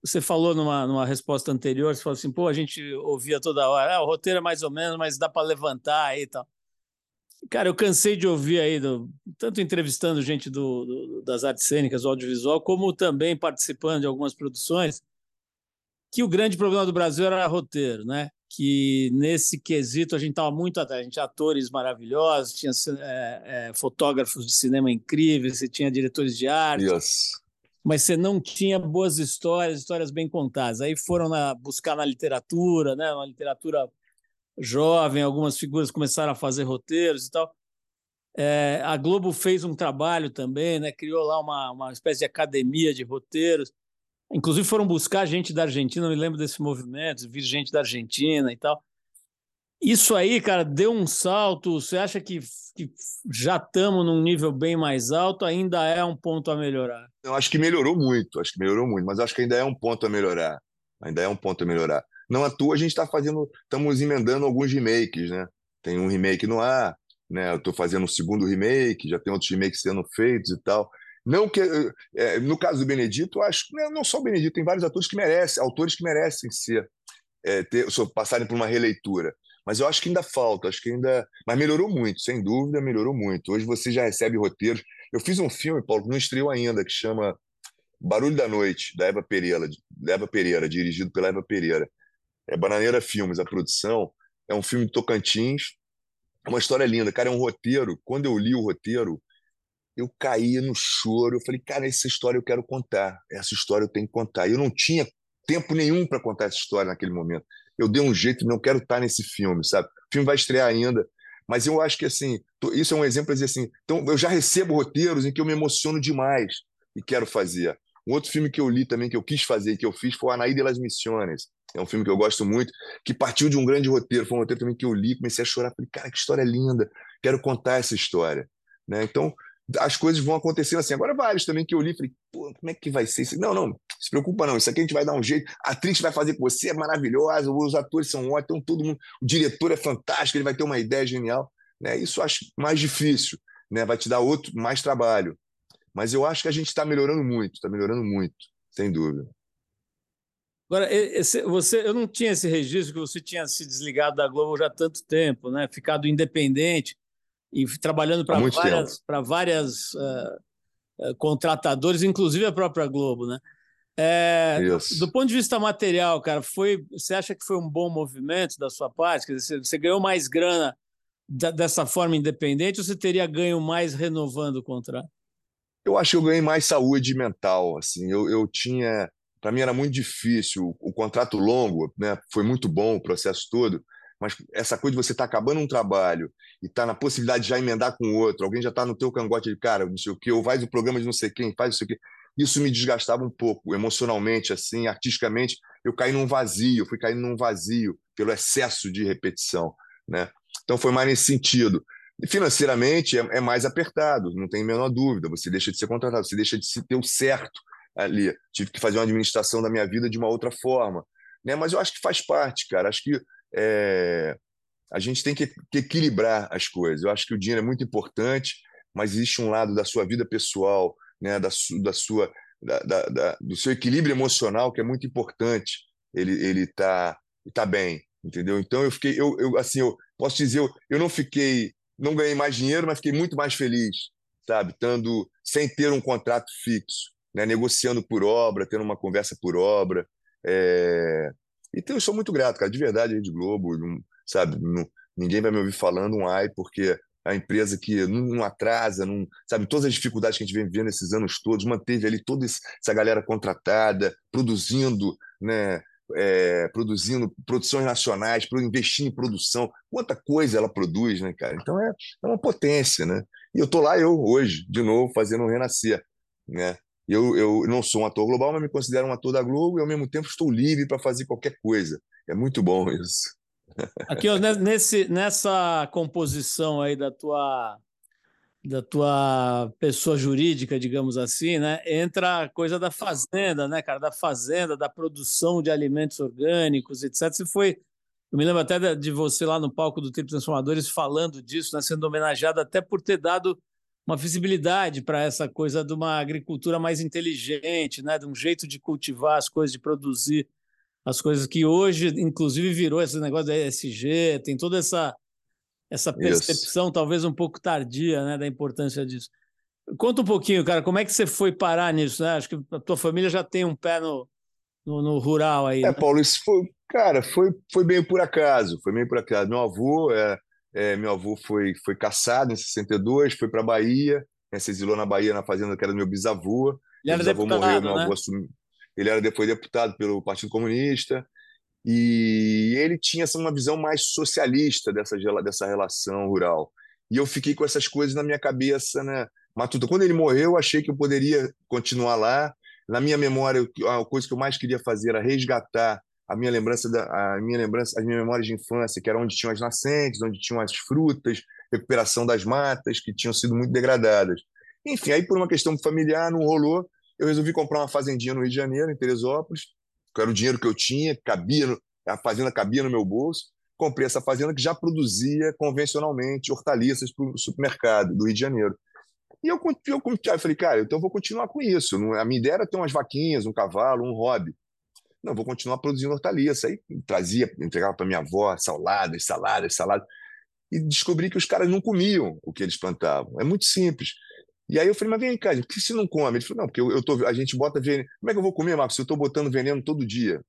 Você falou numa, numa resposta anterior, você falou assim, pô, a gente ouvia toda hora, ah, o roteiro é mais ou menos, mas dá para levantar aí e tal. Cara, eu cansei de ouvir aí, do, tanto entrevistando gente do, do, das artes cênicas, do audiovisual, como também participando de algumas produções, que o grande problema do Brasil era roteiro, né? que nesse quesito a gente estava muito atrás. A gente tinha atores maravilhosos, tinha é, é, fotógrafos de cinema incríveis, você tinha diretores de arte, yes. mas você não tinha boas histórias, histórias bem contadas. Aí foram na, buscar na literatura, né, uma literatura jovem, algumas figuras começaram a fazer roteiros e tal. É, a Globo fez um trabalho também, né, criou lá uma, uma espécie de academia de roteiros. Inclusive foram buscar gente da Argentina, eu me lembro desse movimento, vi gente da Argentina e tal. Isso aí, cara, deu um salto. Você acha que, que já estamos num nível bem mais alto? Ainda é um ponto a melhorar? Eu acho que melhorou muito, acho que melhorou muito, mas acho que ainda é um ponto a melhorar. Ainda é um ponto a melhorar. Não à toa a gente está fazendo, estamos emendando alguns remakes, né? Tem um remake no ar, né? Eu estou fazendo um segundo remake, já tem outros remakes sendo feitos e tal. Não que, é, no caso do Benedito, acho que não só o Benedito, tem vários atores que merecem, autores que merecem ser, é, ter, passarem por uma releitura. Mas eu acho que ainda falta, acho que ainda. Mas melhorou muito, sem dúvida, melhorou muito. Hoje você já recebe roteiros. Eu fiz um filme, Paulo, que não estreou ainda, que chama Barulho da Noite, da Eva Pereira, Eva Pereira, dirigido pela Eva Pereira. É Bananeira Filmes, a produção. É um filme de Tocantins. É uma história linda. Cara, é um roteiro. Quando eu li o roteiro, eu caí no choro. Eu falei, cara, essa história eu quero contar. Essa história eu tenho que contar. Eu não tinha tempo nenhum para contar essa história naquele momento. Eu dei um jeito, não quero estar nesse filme, sabe? O filme vai estrear ainda, Mas eu acho que assim, isso é um exemplo dizer assim. Então, eu já recebo roteiros em que eu me emociono demais e quero fazer. Um outro filme que eu li também, que eu quis fazer, que eu fiz, foi Anaí de las Missiones. É um filme que eu gosto muito, que partiu de um grande roteiro. Foi um roteiro também que eu li, comecei a chorar. Falei, cara, que história linda, quero contar essa história. Né? Então, as coisas vão acontecendo assim. Agora, vários também que eu li, falei, pô, como é que vai ser isso? Não, não, se preocupa não, isso aqui a gente vai dar um jeito. A atriz vai fazer com você, é maravilhosa, os atores são ótimos, então todo mundo, o diretor é fantástico, ele vai ter uma ideia genial. Né? Isso eu acho mais difícil, né? vai te dar outro, mais trabalho. Mas eu acho que a gente está melhorando muito, está melhorando muito, sem dúvida. Agora, esse, você, eu não tinha esse registro que você tinha se desligado da Globo já há tanto tempo, né? ficado independente e trabalhando para várias, várias uh, uh, contratadores, inclusive a própria Globo, né? É, do ponto de vista material, cara, foi, você acha que foi um bom movimento da sua parte? Quer dizer, você ganhou mais grana da, dessa forma independente ou você teria ganho mais renovando o contrato? Eu acho que eu ganhei mais saúde mental. Assim, eu, eu tinha, para mim era muito difícil. O, o contrato longo, né? Foi muito bom o processo todo mas essa coisa de você estar tá acabando um trabalho e estar tá na possibilidade de já emendar com outro, alguém já está no teu cangote de cara, não sei o quê, ou faz o programa de não sei quem, faz não sei o quê. Isso me desgastava um pouco, emocionalmente, assim, artisticamente, eu caí num vazio, fui caindo num vazio pelo excesso de repetição, né? Então foi mais nesse sentido. E financeiramente é, é mais apertado, não tem a menor dúvida. Você deixa de ser contratado, você deixa de se ter o certo ali. Tive que fazer uma administração da minha vida de uma outra forma, né? Mas eu acho que faz parte, cara. Acho que é, a gente tem que, que, equilibrar as coisas. Eu acho que o dinheiro é muito importante, mas existe um lado da sua vida pessoal, né, da, su, da sua, da, da, da, do seu equilíbrio emocional que é muito importante. Ele ele tá tá bem, entendeu? Então eu fiquei, eu, eu assim, eu posso dizer, eu, eu não fiquei, não ganhei mais dinheiro, mas fiquei muito mais feliz, sabe? Tando sem ter um contrato fixo, né? negociando por obra, tendo uma conversa por obra. É, então eu sou muito grato, cara, de verdade, Rede Globo, não, sabe? Não, ninguém vai me ouvir falando um ai, porque a empresa que não, atrasa, não, sabe? Todas as dificuldades que a gente vem vivendo esses anos todos, manteve ali toda essa galera contratada, produzindo, né? É, produzindo produções nacionais, investindo em produção. Quanta coisa ela produz, né, cara? Então é, é uma potência, né? E eu tô lá, eu, hoje, de novo, fazendo renascer, né? Eu, eu não sou um ator global, mas me considero um ator da Globo e ao mesmo tempo estou livre para fazer qualquer coisa. É muito bom isso. Aqui, ó, nesse, nessa composição aí da tua da tua pessoa jurídica, digamos assim, né? Entra a coisa da fazenda, né, cara? Da fazenda, da produção de alimentos orgânicos, etc. Você foi, eu me lembro até de você lá no palco do Tribo Transformadores falando disso, né? Sendo homenageado até por ter dado uma visibilidade para essa coisa de uma agricultura mais inteligente, né? de um jeito de cultivar as coisas, de produzir as coisas que hoje, inclusive, virou esse negócio da ESG, tem toda essa, essa percepção, Isso. talvez um pouco tardia, né? da importância disso. Conta um pouquinho, cara, como é que você foi parar nisso? Né? Acho que a tua família já tem um pé no, no, no rural aí. É, né? Paulo, isso foi, cara, foi, foi meio por acaso, foi meio por acaso. Meu avô é, é, meu avô foi, foi caçado em 62, foi para a Bahia, né, se exilou na Bahia, na fazenda que era do meu bisavô. Ele era bisavô deputado, morreu, meu avô né? assumiu. Ele era, foi deputado pelo Partido Comunista e ele tinha assim, uma visão mais socialista dessa, dessa relação rural. E eu fiquei com essas coisas na minha cabeça, né? Matuta, quando ele morreu, eu achei que eu poderia continuar lá. Na minha memória, a coisa que eu mais queria fazer era resgatar a minha lembrança da a minha lembrança as minhas memórias de infância que era onde tinham as nascentes onde tinham as frutas recuperação das matas que tinham sido muito degradadas enfim aí por uma questão familiar não rolou eu resolvi comprar uma fazendinha no Rio de Janeiro em Teresópolis que era o dinheiro que eu tinha cabia a fazenda cabia no meu bolso comprei essa fazenda que já produzia convencionalmente hortaliças para o supermercado do Rio de Janeiro e eu, eu, eu falei, cara, então eu vou continuar com isso. A minha ideia era ter umas vaquinhas, um cavalo, um hobby. Não, vou continuar produzindo hortaliça. Aí trazia, entregava para minha avó saladas, saladas, saladas. E descobri que os caras não comiam o que eles plantavam. É muito simples. E aí eu falei, mas vem cá, por que você não come? Ele falou, não, porque eu, eu tô, a gente bota veneno. Como é que eu vou comer, Marcos, se eu estou botando veneno todo dia?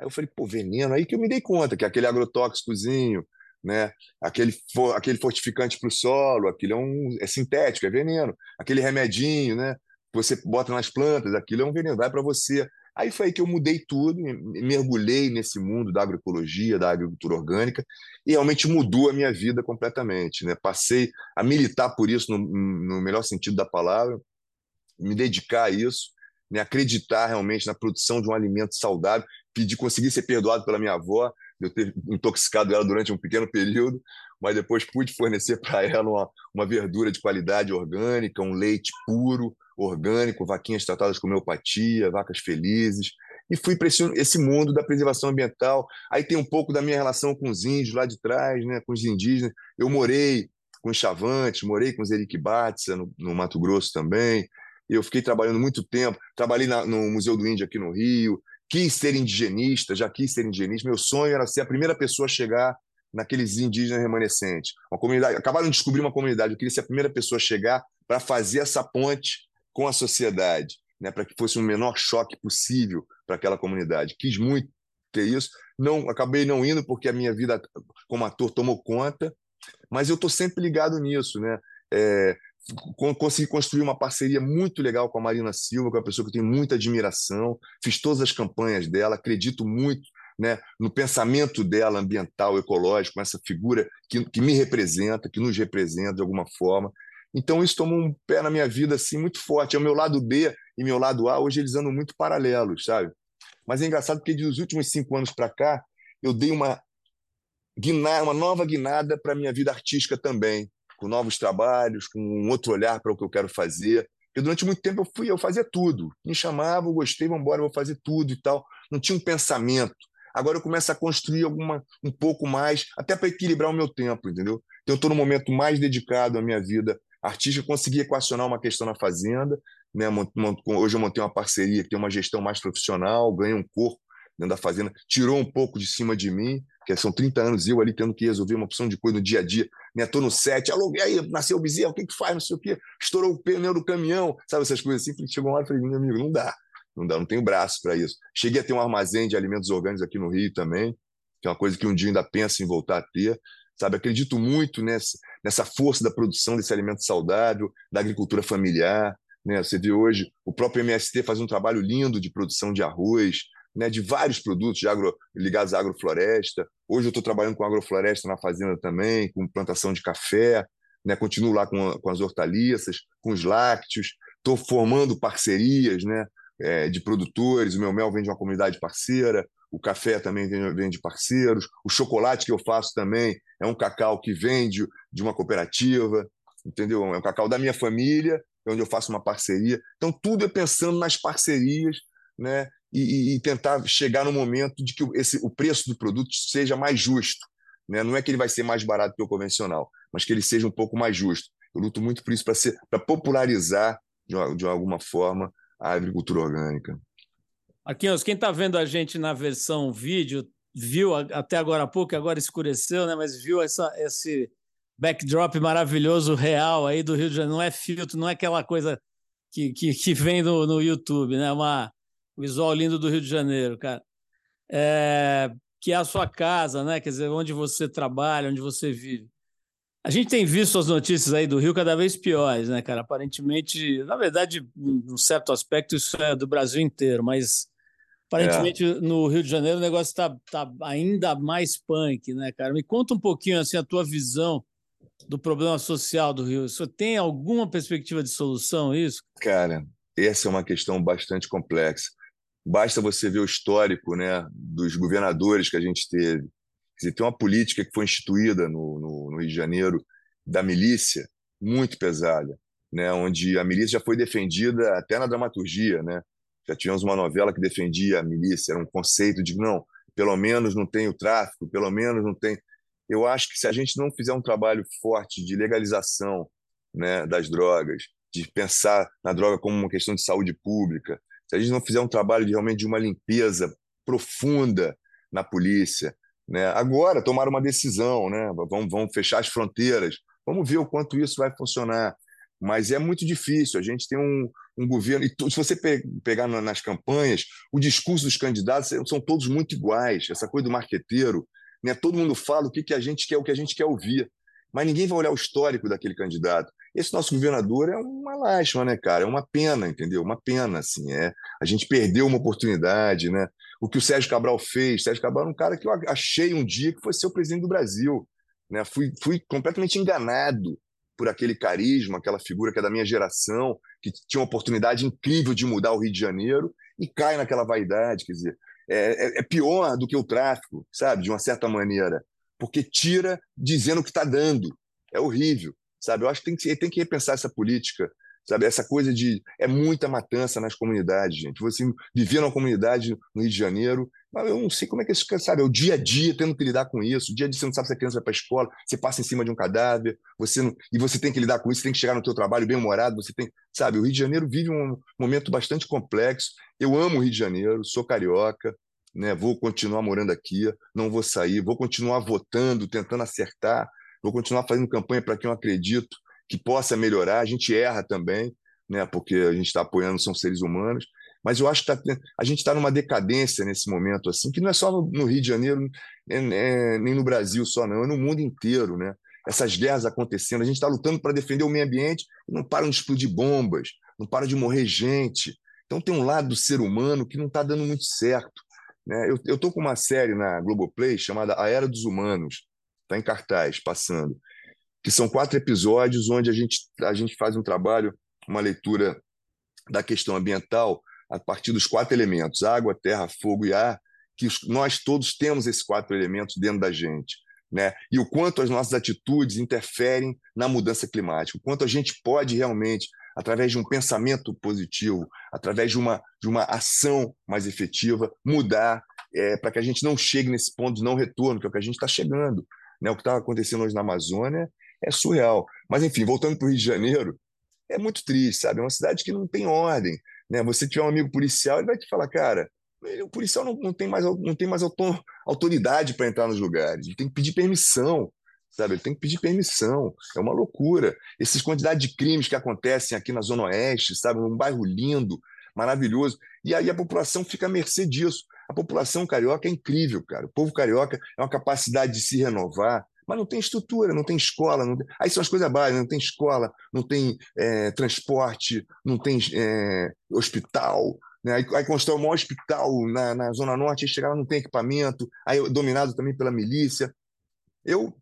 Aí eu falei, pô, veneno? Aí que eu me dei conta que aquele agrotóxicozinho, né? aquele, aquele fortificante para o solo, aquilo é, um, é sintético, é veneno. Aquele remedinho né? que você bota nas plantas, aquilo é um veneno, vai para você Aí foi aí que eu mudei tudo, mergulhei nesse mundo da agroecologia, da agricultura orgânica, e realmente mudou a minha vida completamente. Né? Passei a militar por isso, no, no melhor sentido da palavra, me dedicar a isso, né? acreditar realmente na produção de um alimento saudável, pedir, conseguir ser perdoado pela minha avó, eu ter intoxicado ela durante um pequeno período, mas depois pude fornecer para ela uma, uma verdura de qualidade orgânica, um leite puro, orgânico, vaquinhas tratadas com homeopatia, vacas felizes, e fui para esse, esse, mundo da preservação ambiental. Aí tem um pouco da minha relação com os índios lá de trás, né, com os indígenas. Eu morei com os Chavantes, morei com os Eriquibatsa, no, no Mato Grosso também. Eu fiquei trabalhando muito tempo, trabalhei na, no Museu do Índio aqui no Rio, quis ser indigenista, já quis ser indigenista. Meu sonho era ser a primeira pessoa a chegar naqueles indígenas remanescentes. Uma comunidade, acabaram de descobrir uma comunidade, eu queria ser a primeira pessoa a chegar para fazer essa ponte com a sociedade, né, para que fosse o menor choque possível para aquela comunidade. Quis muito ter isso, não acabei não indo porque a minha vida como ator tomou conta, mas eu estou sempre ligado nisso, né? É, consegui construir uma parceria muito legal com a Marina Silva, que é uma pessoa que eu tenho muita admiração, fiz todas as campanhas dela, acredito muito né, no pensamento dela ambiental, ecológico, essa figura que, que me representa, que nos representa de alguma forma. Então isso tomou um pé na minha vida assim muito forte. É o meu lado B e meu lado A, hoje eles andam muito paralelos, sabe? Mas é engraçado porque dos últimos cinco anos para cá, eu dei uma, guinada, uma nova guinada para minha vida artística também com novos trabalhos, com um outro olhar para o que eu quero fazer. Porque durante muito tempo eu fui, eu fazia tudo. Me chamava, eu gostei, vamos embora, vou fazer tudo e tal. Não tinha um pensamento. Agora eu começo a construir alguma um pouco mais, até para equilibrar o meu tempo, entendeu? Então eu estou no momento mais dedicado à minha vida artística, consegui equacionar uma questão na fazenda, né? Hoje eu montei uma parceria que tem uma gestão mais profissional, ganhei um corpo dentro da fazenda, tirou um pouco de cima de mim, que são 30 anos eu ali tendo que resolver uma opção de coisa no dia a dia, né? No set, alô, e aí, nasceu o bezerro, o que que faz, não sei o quê, estourou o pneu do caminhão, sabe essas coisas assim, chegou uma hora e falei, meu amigo, não dá, não dá, não tenho braço para isso. Cheguei a ter um armazém de alimentos orgânicos aqui no Rio também, que é uma coisa que um dia ainda penso em voltar a ter, sabe? Acredito muito nessa, nessa força da produção desse alimento saudável, da agricultura familiar, né? Você vê hoje o próprio MST faz um trabalho lindo de produção de arroz, né, de vários produtos de agro, ligados à agrofloresta. Hoje eu estou trabalhando com agrofloresta na fazenda também, com plantação de café, né, continuo lá com, com as hortaliças, com os lácteos, estou formando parcerias né, é, de produtores, o meu mel vem de uma comunidade parceira, o café também vem, vem de parceiros, o chocolate que eu faço também é um cacau que vende de uma cooperativa, entendeu? É um cacau da minha família, onde eu faço uma parceria. Então, tudo é pensando nas parcerias né, e, e, tentar chegar no momento de que esse, o preço do produto seja mais justo. Né? Não é que ele vai ser mais barato que o convencional, mas que ele seja um pouco mais justo. Eu luto muito por isso, para popularizar, de, uma, de alguma forma, a agricultura orgânica. Aqui, quem está vendo a gente na versão vídeo, viu até agora há pouco, agora escureceu, né? mas viu essa, esse backdrop maravilhoso, real aí do Rio de Janeiro. Não é filtro, não é aquela coisa que, que, que vem no, no YouTube, né? Uma, visual lindo do Rio de Janeiro, cara. É, que é a sua casa, né? Quer dizer, onde você trabalha, onde você vive. A gente tem visto as notícias aí do Rio cada vez piores, né, cara? Aparentemente, na verdade, num certo aspecto, isso é do Brasil inteiro, mas aparentemente é. no Rio de Janeiro o negócio está tá ainda mais punk, né, cara? Me conta um pouquinho assim a tua visão do problema social do Rio. Você tem alguma perspectiva de solução isso? Cara, essa é uma questão bastante complexa. Basta você ver o histórico né, dos governadores que a gente teve. Dizer, tem uma política que foi instituída no, no, no Rio de Janeiro da milícia muito pesada, né, onde a milícia já foi defendida até na dramaturgia. Né? Já tivemos uma novela que defendia a milícia, era um conceito de não, pelo menos não tem o tráfico, pelo menos não tem. Eu acho que se a gente não fizer um trabalho forte de legalização né, das drogas, de pensar na droga como uma questão de saúde pública, se a gente não fizer um trabalho de, realmente de uma limpeza profunda na polícia, né? agora tomaram uma decisão, né? vamos, vamos fechar as fronteiras, vamos ver o quanto isso vai funcionar. Mas é muito difícil. A gente tem um, um governo. E se você pegar nas campanhas, o discurso dos candidatos são todos muito iguais. Essa coisa do marqueteiro, né? todo mundo fala o que, que a gente quer, o que a gente quer ouvir. mas ninguém vai olhar o histórico daquele candidato. Esse nosso governador é uma lástima, né, cara? É uma pena, entendeu? Uma pena, assim. É. A gente perdeu uma oportunidade, né? O que o Sérgio Cabral fez, Sérgio Cabral era um cara que eu achei um dia que fosse ser o presidente do Brasil, né? Fui, fui completamente enganado por aquele carisma, aquela figura que é da minha geração, que tinha uma oportunidade incrível de mudar o Rio de Janeiro e cai naquela vaidade, quer dizer, é, é, é pior do que o tráfico, sabe, de uma certa maneira, porque tira dizendo o que está dando, é horrível, sabe? Eu acho que tem que, tem que repensar essa política sabe? Essa coisa de é muita matança nas comunidades, gente. Você vivia numa comunidade no Rio de Janeiro, mas eu não sei como é que isso, sabe? É o dia a dia tendo que lidar com isso. O dia a dia você não sabe se a criança vai para a escola, você passa em cima de um cadáver, você não, e você tem que lidar com isso, tem que chegar no teu trabalho bem humorado, você tem, sabe? O Rio de Janeiro vive um momento bastante complexo. Eu amo o Rio de Janeiro, sou carioca, né? Vou continuar morando aqui, não vou sair, vou continuar votando, tentando acertar, vou continuar fazendo campanha para quem eu acredito que possa melhorar. A gente erra também, né, porque a gente está apoiando, são seres humanos. Mas eu acho que tá, a gente está numa decadência nesse momento, assim, que não é só no, no Rio de Janeiro, é, é, nem no Brasil só, não, é no mundo inteiro. Né? Essas guerras acontecendo, a gente está lutando para defender o meio ambiente e não param de explodir bombas, não para de morrer gente. Então tem um lado do ser humano que não está dando muito certo. Né? Eu estou com uma série na Globoplay chamada A Era dos Humanos, está em cartaz, passando que são quatro episódios onde a gente, a gente faz um trabalho, uma leitura da questão ambiental a partir dos quatro elementos: água, terra, fogo e ar, que nós todos temos esses quatro elementos dentro da gente. Né? E o quanto as nossas atitudes interferem na mudança climática, o quanto a gente pode realmente, através de um pensamento positivo, através de uma, de uma ação mais efetiva, mudar é, para que a gente não chegue nesse ponto de não retorno, que é o que a gente está chegando. Né? O que está acontecendo hoje na Amazônia é surreal. Mas, enfim, voltando para o Rio de Janeiro, é muito triste, sabe? É uma cidade que não tem ordem. Né? Você tiver um amigo policial, ele vai te falar, cara, o policial não, não tem mais, não tem mais autoridade para entrar nos lugares, ele tem que pedir permissão, sabe? Ele tem que pedir permissão. É uma loucura. Essas quantidades de crimes que acontecem aqui na Zona Oeste, sabe? Um bairro lindo, maravilhoso. E aí a população fica à mercê disso. A população carioca é incrível, cara. O povo carioca é uma capacidade de se renovar, mas não tem estrutura, não tem escola. Não tem... Aí são as coisas básicas: não tem escola, não tem é, transporte, não tem é, hospital. Né? Aí, aí constrói um maior hospital na, na Zona Norte, aí chega lá, não tem equipamento, aí dominado também pela milícia. Eu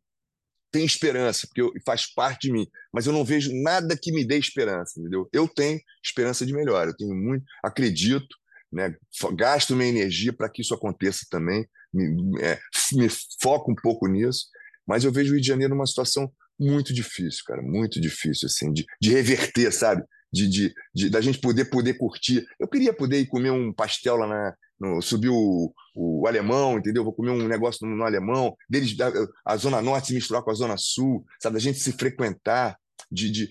tenho esperança, porque eu, faz parte de mim, mas eu não vejo nada que me dê esperança, entendeu? Eu tenho esperança de melhor, eu tenho muito, acredito, né? gasto minha energia para que isso aconteça também, me, é, me foco um pouco nisso, mas eu vejo o Rio de Janeiro numa situação muito difícil, cara, muito difícil, assim, de, de reverter, sabe? De, de, de, da gente poder poder curtir. Eu queria poder ir comer um pastel lá na. No, subir o, o alemão, entendeu? Vou comer um negócio no, no alemão, deles, da, a Zona Norte se misturar com a Zona Sul, sabe? Da gente se frequentar, de, de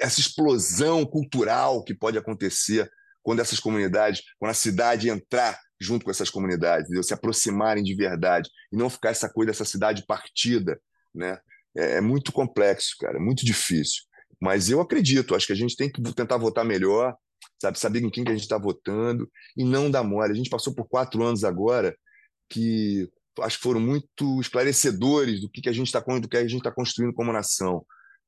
essa explosão cultural que pode acontecer quando essas comunidades, quando a cidade entrar junto com essas comunidades, entendeu? se aproximarem de verdade e não ficar essa coisa dessa cidade partida, né? É, é muito complexo, cara, é muito difícil. Mas eu acredito, acho que a gente tem que tentar votar melhor, sabe, saber em quem que a gente está votando e não dar mole. A gente passou por quatro anos agora que acho que foram muito esclarecedores do que, que a gente está está construindo como nação,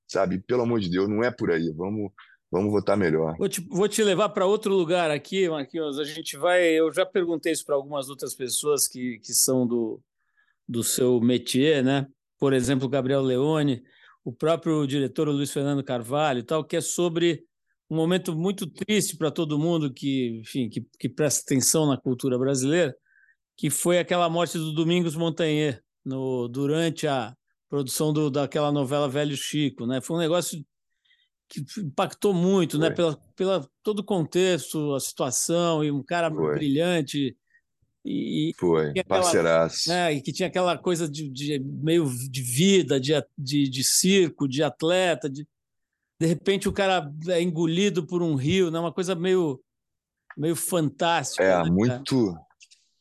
sabe? Pelo amor de Deus, não é por aí. Vamos Vamos votar melhor. Vou te, vou te levar para outro lugar aqui, Marquinhos. A gente vai. Eu já perguntei isso para algumas outras pessoas que, que são do, do seu métier, né? Por exemplo, Gabriel Leone, o próprio diretor Luiz Fernando Carvalho e tal, que é sobre um momento muito triste para todo mundo que, enfim, que, que presta atenção na cultura brasileira, que foi aquela morte do Domingos Montanher no, durante a produção do, daquela novela Velho Chico, né? Foi um negócio que impactou muito, né? Foi. né? Pela, pela todo o contexto, a situação, e um cara Foi. brilhante. E, Foi, aquela, parceiraço. Né, e que tinha aquela coisa de, de meio de vida, de, de, de, circo, de atleta. De, de repente o cara é engolido por um rio, né? uma coisa meio, meio fantástica. É, né, muito.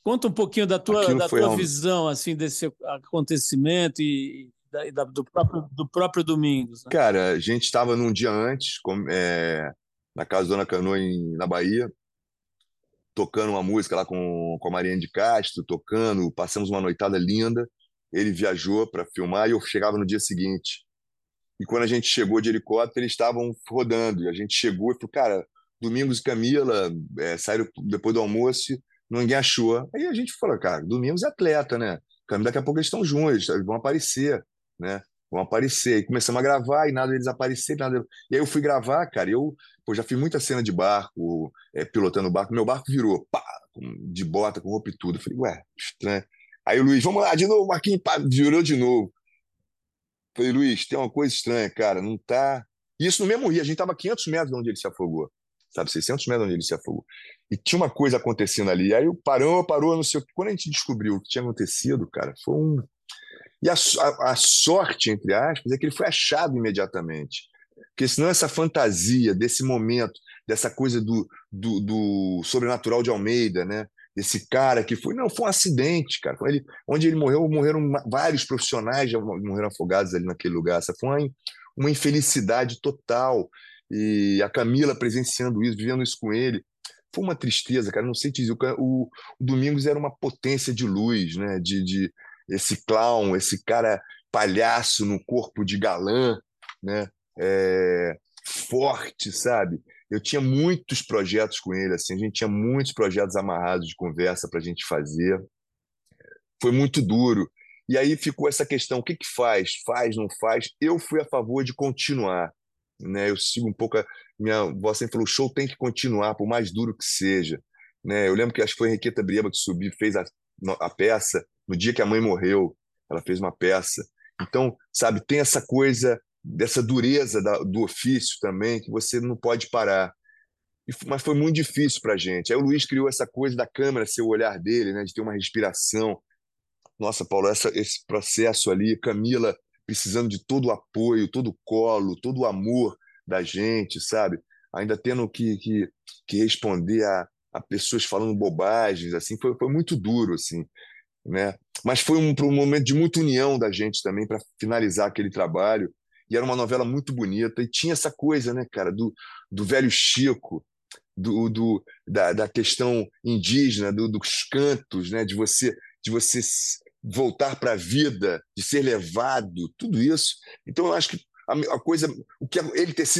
Conta um pouquinho da tua, da tua um... visão assim desse acontecimento e, da, do, próprio, do próprio Domingos. Né? Cara, a gente estava num dia antes, com, é, na casa da Dona Canoa, em, na Bahia, tocando uma música lá com, com a Mariana de Castro, tocando, passamos uma noitada linda. Ele viajou para filmar e eu chegava no dia seguinte E quando a gente chegou de helicóptero, eles estavam rodando. E a gente chegou e falou, cara, Domingos e Camila é, saíram depois do almoço, ninguém achou. Aí a gente falou, cara, Domingos é atleta, né? Camila, daqui a pouco eles estão juntos, eles vão aparecer, né? Vão aparecer. E começamos a gravar e nada deles aparecer, nada. E aí eu fui gravar, cara, eu pô, já fiz muita cena de barco, é, pilotando barco. Meu barco virou, pá, de bota, com roupa e tudo. Eu falei, ué, estranho. Aí o Luiz, vamos lá, de novo, Marquinhos, pá, virou de novo. Falei, Luiz, tem uma coisa estranha, cara, não tá. Isso no mesmo rio, a gente tava 500 metros de onde ele se afogou, sabe, 600 metros de onde ele se afogou. E tinha uma coisa acontecendo ali. Aí parou, parou, não sei o que. Quando a gente descobriu o que tinha acontecido, cara, foi um. E a, a, a sorte, entre aspas, é que ele foi achado imediatamente. Porque senão essa fantasia desse momento, dessa coisa do, do, do sobrenatural de Almeida, né? Esse cara que foi. Não, foi um acidente, cara. Ele, onde ele morreu, morreram vários profissionais já morreram afogados ali naquele lugar. Essa foi uma, uma infelicidade total. E a Camila presenciando isso, vivendo isso com ele. Foi uma tristeza, cara. Não sei te dizer. O, o Domingos era uma potência de luz, né? De, de esse clown, esse cara palhaço no corpo de galã, né? É, forte, sabe? eu tinha muitos projetos com ele, assim, a gente tinha muitos projetos amarrados de conversa para a gente fazer. Foi muito duro. E aí ficou essa questão: o que, que faz? Faz, não faz? Eu fui a favor de continuar. Né? Eu sigo um pouco. A, minha avó sempre falou: o show tem que continuar, por mais duro que seja. Né? Eu lembro que acho que foi a Henriqueta Brieba que subiu, fez a, a peça no dia que a mãe morreu. Ela fez uma peça. Então, sabe, tem essa coisa dessa dureza da, do ofício também, que você não pode parar. E, mas foi muito difícil para a gente. Aí o Luiz criou essa coisa da câmera ser o olhar dele, né, de ter uma respiração. Nossa, Paulo, essa, esse processo ali, Camila precisando de todo o apoio, todo o colo, todo o amor da gente, sabe? Ainda tendo que, que, que responder a, a pessoas falando bobagens, assim, foi, foi muito duro, assim, né? Mas foi um, um momento de muita união da gente também para finalizar aquele trabalho e era uma novela muito bonita, e tinha essa coisa, né, cara, do, do velho Chico, do, do da, da questão indígena, do, dos cantos, né, de você de você voltar para a vida, de ser levado, tudo isso. Então eu acho que a, a coisa, o que ele ter sido